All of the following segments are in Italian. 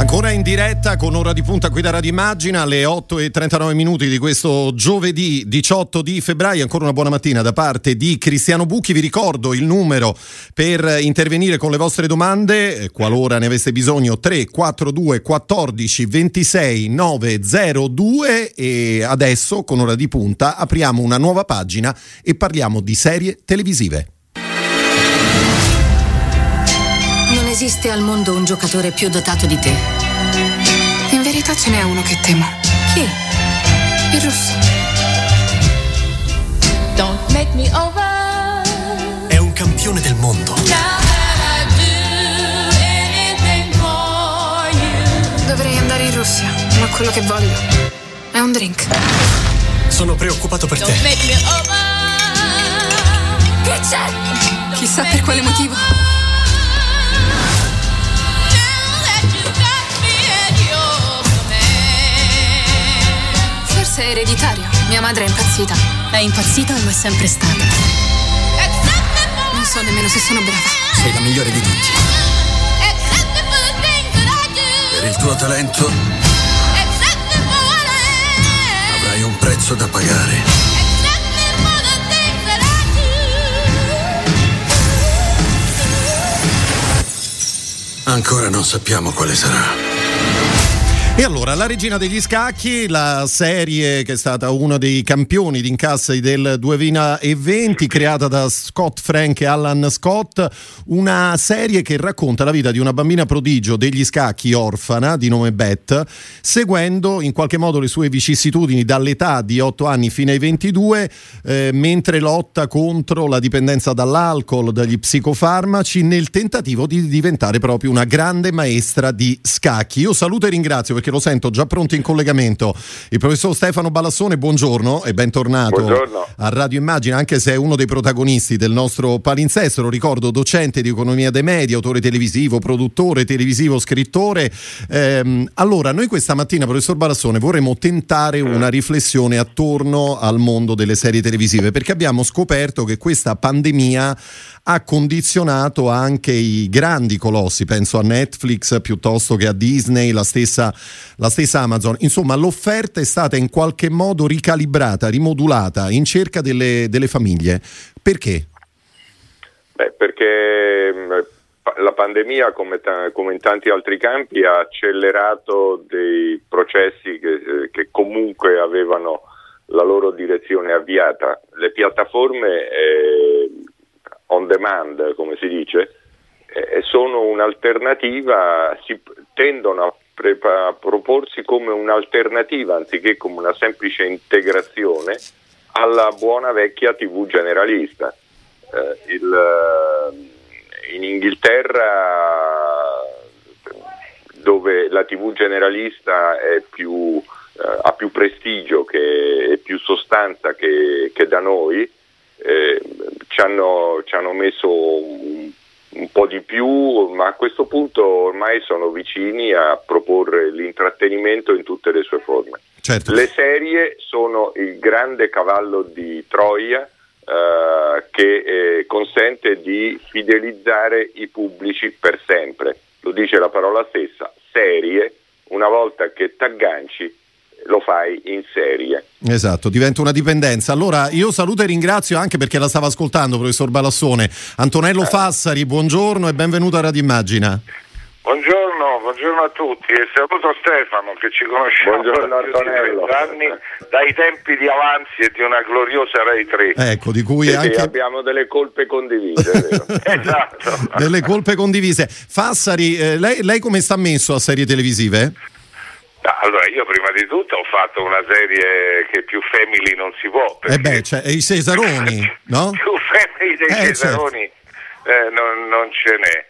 Ancora in diretta con ora di punta qui da Radio Immagina alle 8 e 39 minuti di questo giovedì 18 di febbraio. Ancora una buona mattina da parte di Cristiano Bucchi. Vi ricordo il numero per intervenire con le vostre domande, eh, qualora ne aveste bisogno, 342 14 26 902 e adesso con ora di punta apriamo una nuova pagina e parliamo di serie televisive. Esiste al mondo un giocatore più dotato di te. In verità ce n'è uno che temo. Chi? Il russo. Don't make me over. È un campione del mondo. Dovrei andare in Russia, ma quello che voglio è un drink. Sono preoccupato per te. Che c'è? Chissà per quale motivo. È ereditario. Mia madre è impazzita. È impazzita o è sempre stata? Non so nemmeno se sono brava. Sei la migliore di tutti. Per il tuo talento avrai un prezzo da pagare. Ancora non sappiamo quale sarà. E allora, La Regina degli Scacchi, la serie che è stata uno dei campioni di incassi del 2020, creata da Scott Frank e Alan Scott, una serie che racconta la vita di una bambina prodigio degli scacchi orfana di nome Beth, seguendo in qualche modo le sue vicissitudini dall'età di 8 anni fino ai 22, eh, mentre lotta contro la dipendenza dall'alcol, dagli psicofarmaci, nel tentativo di diventare proprio una grande maestra di scacchi. Io saluto e ringrazio perché lo sento già pronto in collegamento. Il professor Stefano Balassone, buongiorno e bentornato buongiorno. a Radio Immagina, anche se è uno dei protagonisti del nostro palinsesto, lo ricordo, docente di economia dei media, autore televisivo, produttore televisivo, scrittore. Ehm, allora, noi questa mattina, professor Balassone, vorremmo tentare una riflessione attorno al mondo delle serie televisive, perché abbiamo scoperto che questa pandemia ha condizionato anche i grandi colossi, penso a Netflix piuttosto che a Disney, la stessa, la stessa Amazon. Insomma, l'offerta è stata in qualche modo ricalibrata, rimodulata in cerca delle, delle famiglie. Perché? Beh, perché la pandemia, come, t- come, in tanti altri campi, ha accelerato dei processi che, eh, che comunque avevano la loro direzione avviata. Le piattaforme eh, on demand, come si dice, eh, sono un'alternativa, si tendono a, pre- a, proporsi come un'alternativa anziché come una semplice integrazione alla buona vecchia TV generalista. Eh, il, eh, in Inghilterra, dove la TV generalista più, eh, ha più prestigio e più sostanza che, che da noi, eh, ci, hanno, ci, hanno, messo un, un, po' di più, ma a questo punto ormai sono vicini a proporre l'intrattenimento in tutte le sue forme. Certo. Le serie sono il grande cavallo di Troia eh, che eh, consente di fidelizzare i pubblici per sempre. Lo dice la parola stessa, serie, una volta che t'agganci lo fai in serie. Esatto, diventa una dipendenza. Allora io saluto e ringrazio anche perché la stava ascoltando, professor Balassone. Antonello eh. Fassari, buongiorno e benvenuto a Radio Immagina. Buongiorno, buongiorno, a tutti e saluto Stefano che ci conosciamo buongiorno, Antonello. anni dai tempi di Avanzi e di una gloriosa Rai 3. Ecco, di cui sì, anche... Abbiamo delle colpe condivise. esatto. delle colpe condivise. Fassari, eh, lei, lei come sta messo a serie televisive? Allora, io prima di tutto ho fatto una serie che più family non si può. Eh beh, cioè, i Cesaroni, no? più family dei Eh, Cesaroni eh, non, non ce n'è.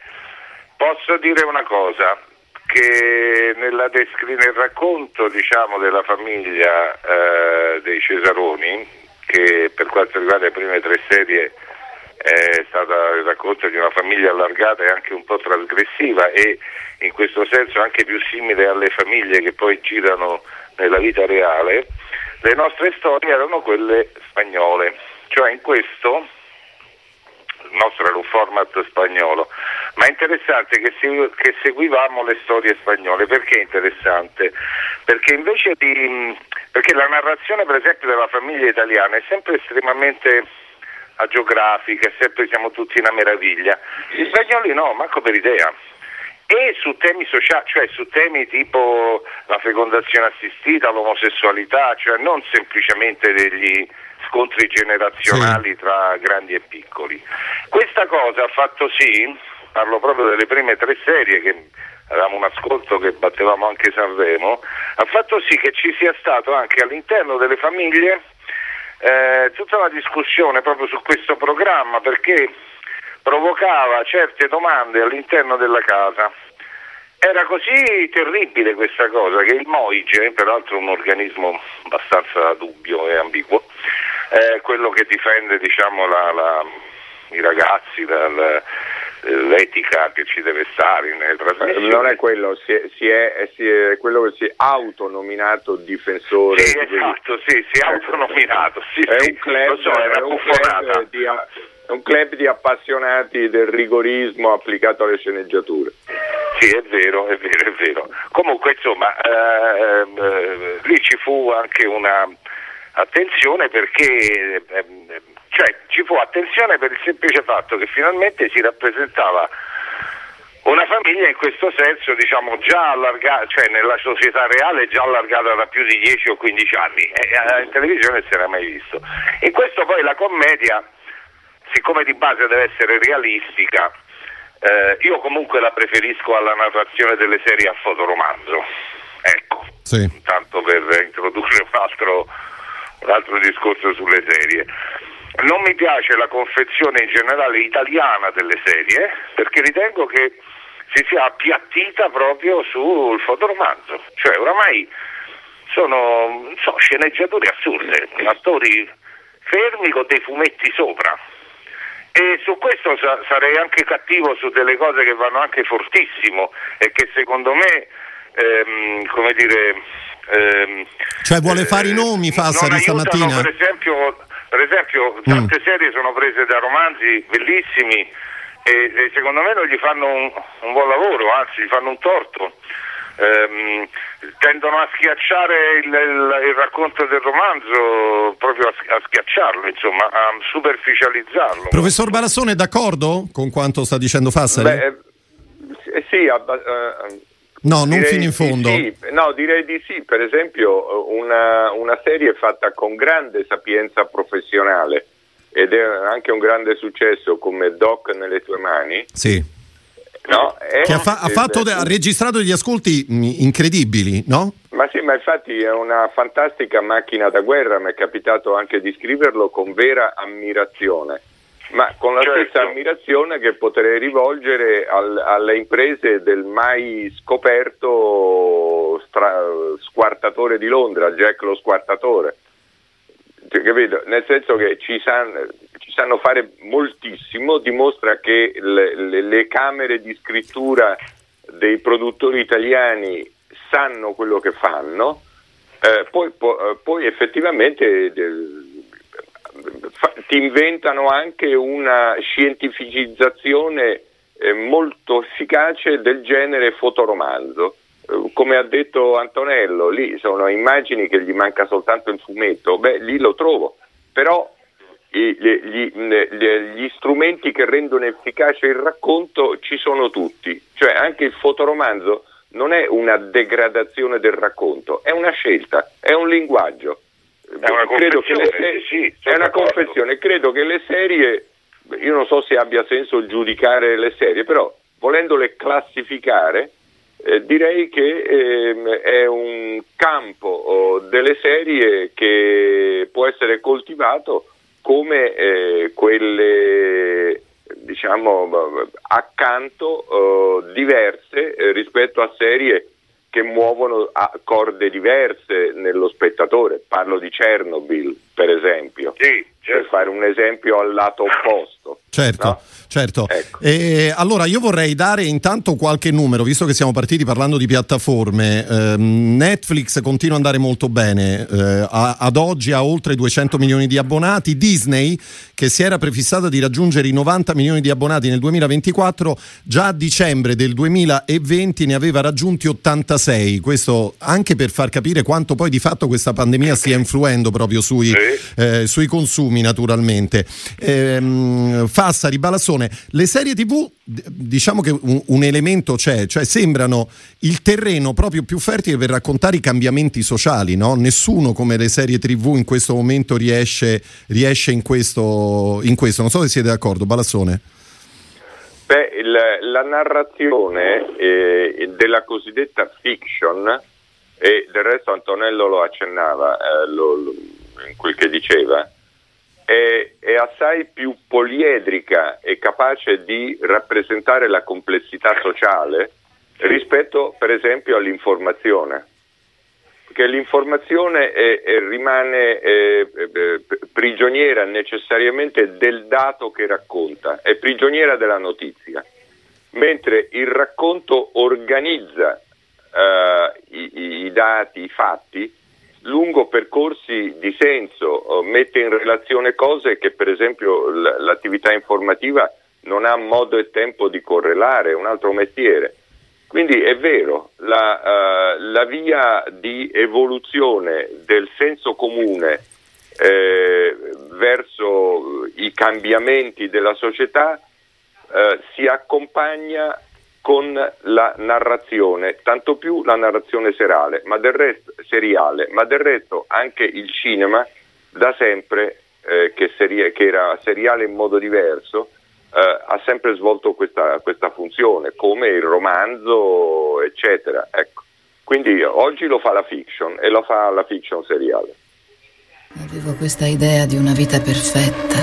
Posso dire una cosa, che nella descri- nel racconto diciamo, della famiglia eh, dei Cesaroni, che per quanto riguarda le prime tre serie è stata il racconto di una famiglia allargata e anche un po' trasgressiva e in questo senso anche più simile alle famiglie che poi girano nella vita reale, le nostre storie erano quelle spagnole, cioè in questo il nostro era un format spagnolo, ma è interessante che, se- che seguivamo le storie spagnole. Perché è interessante? Perché invece di... perché la narrazione per esempio della famiglia italiana è sempre estremamente agiografica, sempre siamo tutti una meraviglia. Gli spagnoli no, manco per idea. E su temi sociali, cioè su temi tipo la fecondazione assistita, l'omosessualità, cioè non semplicemente degli scontri generazionali tra grandi e piccoli. Questa cosa ha fatto sì, parlo proprio delle prime tre serie che avevamo un ascolto che battevamo anche Sanremo, ha fatto sì che ci sia stato anche all'interno delle famiglie eh, tutta una discussione proprio su questo programma perché provocava certe domande all'interno della casa. Era così terribile questa cosa che il Moige, peraltro un organismo abbastanza dubbio e ambiguo, eh, quello che difende diciamo, la, la, i ragazzi dall'etica che ci deve stare nelle trasmissioni. Non è quello, si è, si è, si è quello che si è autonominato difensore. Sì, esatto, sì, si è autonominato. Sì, è sì, un club, so, è un club di, è un club di appassionati del rigorismo applicato alle sceneggiature. Sì, è vero, è vero, è vero. Comunque, insomma, eh, eh, lì ci fu anche una attenzione perché ehm, cioè, ci fu attenzione per il semplice fatto che finalmente si rappresentava una famiglia in questo senso diciamo già allargata, cioè nella società reale già allargata da più di 10 o 15 anni e eh, in televisione si era mai visto. In questo poi la commedia, siccome di base deve essere realistica, eh, io comunque la preferisco alla narrazione delle serie a fotoromanzo. Ecco, Sì. tanto per introdurre un altro, un altro discorso sulle serie. Non mi piace la confezione in generale italiana delle serie perché ritengo che si sia appiattita proprio sul fotoromanzo, cioè oramai sono so, sceneggiature assurde, attori fermi con dei fumetti sopra. E su questo sa- sarei anche cattivo su delle cose che vanno anche fortissimo e che secondo me, ehm, come dire... ehm, Cioè vuole fare i eh, nomi, Fassari, aiutano, stamattina? Per esempio, per esempio tante serie sono prese da romanzi bellissimi e, e secondo me non gli fanno un, un buon lavoro, anzi gli fanno un torto. Ehm, tendono a schiacciare il, il- il racconto del romanzo, proprio a, a schiacciarlo, insomma, a superficializzarlo. Professor Barassone è d'accordo con quanto sta dicendo Fassari? Beh, eh, eh, sì, abba- eh, no, non direi fino in fondo. sì. No, direi di sì. Per esempio, una, una serie fatta con grande sapienza professionale ed è anche un grande successo come Doc nelle tue mani. Sì. No? È- Che ha, fa- ha eh, fatto ha registrato degli ascolti mh, incredibili, no? Ma sì, ma infatti è una fantastica macchina da guerra, mi è capitato anche di scriverlo con vera ammirazione, ma con la Certo. stessa ammirazione che potrei rivolgere al- alle imprese del mai scoperto stra- squartatore di Londra, Jack lo squartatore. Cioè, capito? Nel senso che ci sanno, ci sanno fare moltissimo, dimostra che le, le- le camere di scrittura dei produttori italiani sanno quello che fanno, eh, poi, po- eh, poi effettivamente fa- ti inventano anche una scientificizzazione eh, molto efficace del genere fotoromanzo. Eh, Come ha detto Antonello, lì sono immagini che gli manca soltanto il fumetto, beh lì lo trovo, però gli, le- gli strumenti che rendono efficace il racconto ci sono tutti, cioè anche il fotoromanzo non è una degradazione del racconto, è una scelta, è un linguaggio. È una Credo che le confezione, se- sì, sì, è una confezione, credo che le serie, io non so se abbia senso giudicare le serie, però volendole classificare, eh, direi che ehm, è un campo oh, delle serie che può essere coltivato come eh, quelle diciamo accanto eh, diverse eh, rispetto a serie che muovono a corde diverse nello spettatore. Parlo di Chernobyl, per esempio, Sì, per certo. fare un esempio al lato opposto. Certo. No? Certo, Ecco. E allora io vorrei dare intanto qualche numero, visto che siamo partiti parlando di piattaforme. Ehm, Netflix continua ad andare molto bene, eh, a- ad oggi ha oltre 200 milioni di abbonati. Disney, che si era prefissata di raggiungere i 90 milioni di abbonati nel 2024, già a dicembre del 2020 ne aveva raggiunti 86. Questo anche per far capire quanto poi di fatto questa pandemia stia influendo proprio sui, Sì. eh, sui consumi naturalmente. Ehm, Fassari, Balassone, le serie tv diciamo che un, un elemento c'è, cioè sembrano il terreno proprio più fertile per raccontare i cambiamenti sociali, no? Nessuno come le serie tv in questo momento riesce, riesce in, questo, in questo, non so se siete d'accordo, Balassone. Beh, il- la narrazione eh, della cosiddetta fiction, e del resto Antonello lo accennava eh, lo- lo- quel che diceva, è, è assai più poliedrica e capace di rappresentare la complessità sociale rispetto per esempio all'informazione. Perché l'informazione è- è- rimane eh, prigioniera necessariamente del dato che racconta, è prigioniera della notizia, mentre il racconto organizza eh, i- i dati, i fatti, lungo percorsi di senso, eh, mette in relazione cose che per esempio l'attività informativa non ha modo e tempo di correlare, è un altro mestiere. Quindi è vero, la, eh, la via di evoluzione del senso comune eh, verso i cambiamenti della società eh, si accompagna con la narrazione, tanto più la narrazione serale, ma resto, seriale, ma del resto anche il cinema da sempre, eh, che, serie- che era seriale in modo diverso, eh, ha sempre svolto questa, questa funzione, come il romanzo, eccetera. Ecco. Quindi oggi lo fa la fiction e lo fa la fiction seriale. Avevo questa idea di una vita perfetta,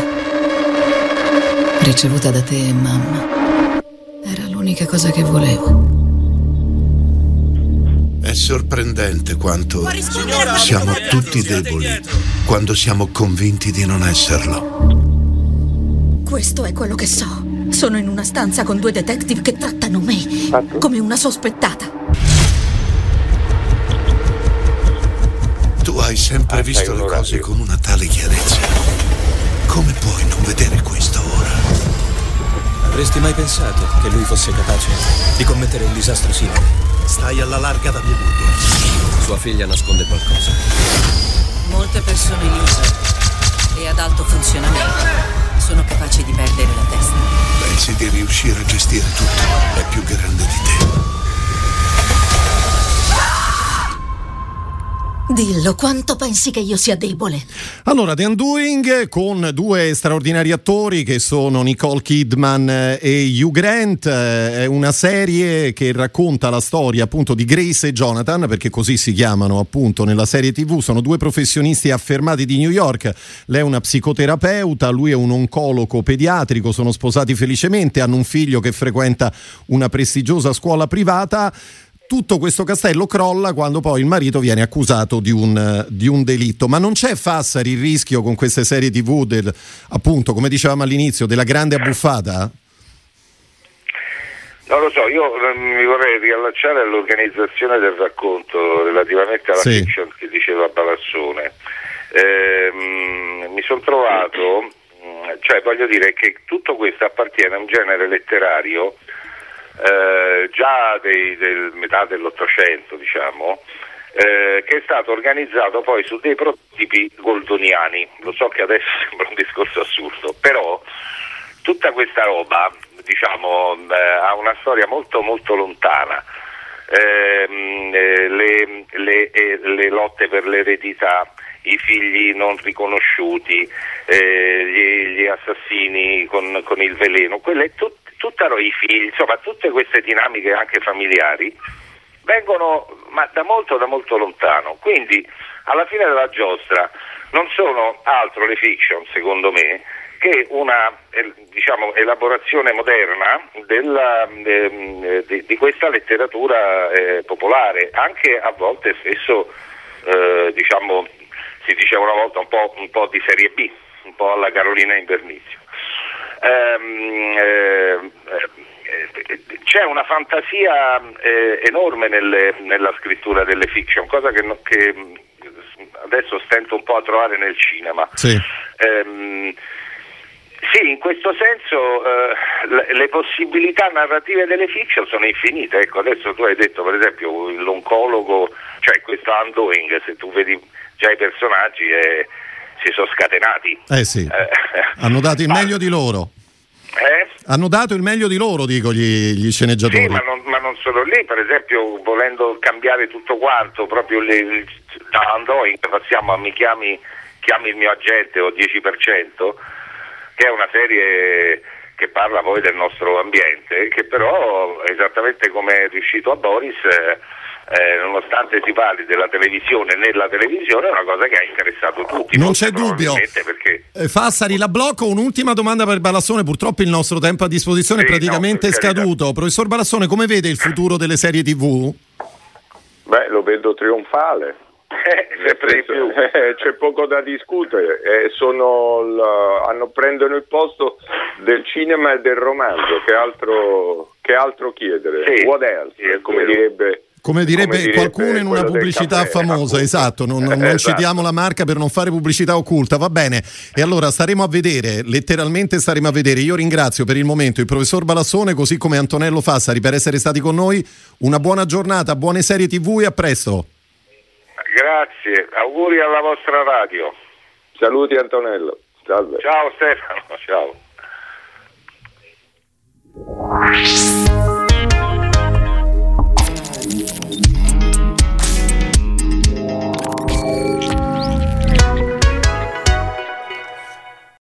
ricevuta da te mamma. L'unica cosa che volevo. È sorprendente quanto siamo tutti deboli quando siamo convinti di non esserlo. Questo è quello che so. Sono in una stanza con due detective che trattano me come una sospettata. Tu hai sempre Ah, visto le cose con una tale chiarezza. Come puoi non vedere questo? Avresti mai pensato che lui fosse capace di commettere un disastro simile? Stai alla larga da mia moglie. Sua figlia nasconde qualcosa. Molte persone li usano e ad alto funzionamento sono capaci di perdere la testa. Pensi di riuscire a gestire tutto. È più grande di te. Dillo, quanto pensi che io sia debole? Allora, The Undoing con due straordinari attori che sono Nicole Kidman eh, e Hugh Grant, eh, è una serie che racconta la storia appunto di Grace e Jonathan, perché così si chiamano appunto nella serie TV, sono due professionisti affermati di New York, lei è una psicoterapeuta, lui è un oncologo pediatrico, sono sposati felicemente, hanno un figlio che frequenta una prestigiosa scuola privata tutto questo castello crolla quando poi il marito viene accusato di un, eh, di un delitto. Ma non c'è Fassari il rischio con queste serie TV del, appunto, come dicevamo all'inizio, della grande abbuffata? Non lo so, io eh, mi vorrei riallacciare all'organizzazione del racconto relativamente alla Sì. fiction che diceva Balassone. Ehm, mi sono trovato, mh, cioè voglio dire che tutto questo appartiene a un genere letterario eh, già dei- del metà dell'Ottocento, diciamo, eh, che è stato organizzato poi su dei prototipi goldoniani. Lo so che adesso sembra un discorso assurdo, però tutta questa roba, diciamo, eh, ha una storia molto molto lontana. Ehm, eh, le, le- eh, le lotte per l'eredità, i figli non riconosciuti, eh, gli, gli assassini con, con il veleno, quelle tut- tutta ro- i figli, insomma tutte queste dinamiche anche familiari vengono da molto da molto lontano. Quindi alla fine della giostra non sono altro le fiction, secondo me, che una eh, diciamo, elaborazione moderna della, eh, di, di questa letteratura eh, popolare, anche a volte spesso eh, diciamo, si diceva una volta un po', un po' di serie B, un po' alla Carolina Invernizio. Ehm, eh, c'è una fantasia eh, enorme nelle, nella scrittura delle fiction, cosa che, che, adesso stento un po' a trovare nel cinema. Sì. Ehm, sì, in questo senso eh, le, possibilità narrative delle fiction sono infinite. Ecco, adesso tu hai detto per esempio l'oncologo, cioè questo Undoing, se tu vedi già i personaggi eh, si sono scatenati. Eh sì, eh, hanno dato il meglio di loro. Eh? Hanno dato il meglio di loro, dico gli, gli sceneggiatori. Sì, ma non, ma non, solo lì, per esempio, volendo cambiare tutto quanto, proprio le, da Android passiamo a mi chiami, chiami il mio agente o 10%, che è una serie che parla poi del nostro ambiente, che però esattamente come è riuscito a Boris. Eh, eh, nonostante si parli della televisione nella televisione, è una cosa che ha interessato tutti. Non c'è dubbio. Perché... Eh, Fassari, la blocco. Un'ultima domanda per Balassone. Purtroppo il nostro tempo a disposizione sì, è praticamente no, scaduto. Professor Balassone, come vede il futuro delle serie TV? Beh, lo vedo trionfale. Eh, più. Eh, c'è poco da discutere, eh, l, hanno, prendono il posto del cinema e del romanzo, che altro, che altro chiedere? Sì, What else? Sì, come direbbe come direbbe, come direbbe qualcuno in una pubblicità caffè, famosa, appunto. esatto, non, non esatto. citiamo la marca per non fare pubblicità occulta, va bene. E allora staremo a vedere, letteralmente staremo a vedere. Io ringrazio per il momento il professor Balassone, così come Antonello Fassari per essere stati con noi. Una buona giornata, buone serie TV e a presto. Grazie, auguri alla vostra radio. Saluti Antonello. Salve. Ciao Stefano, ciao.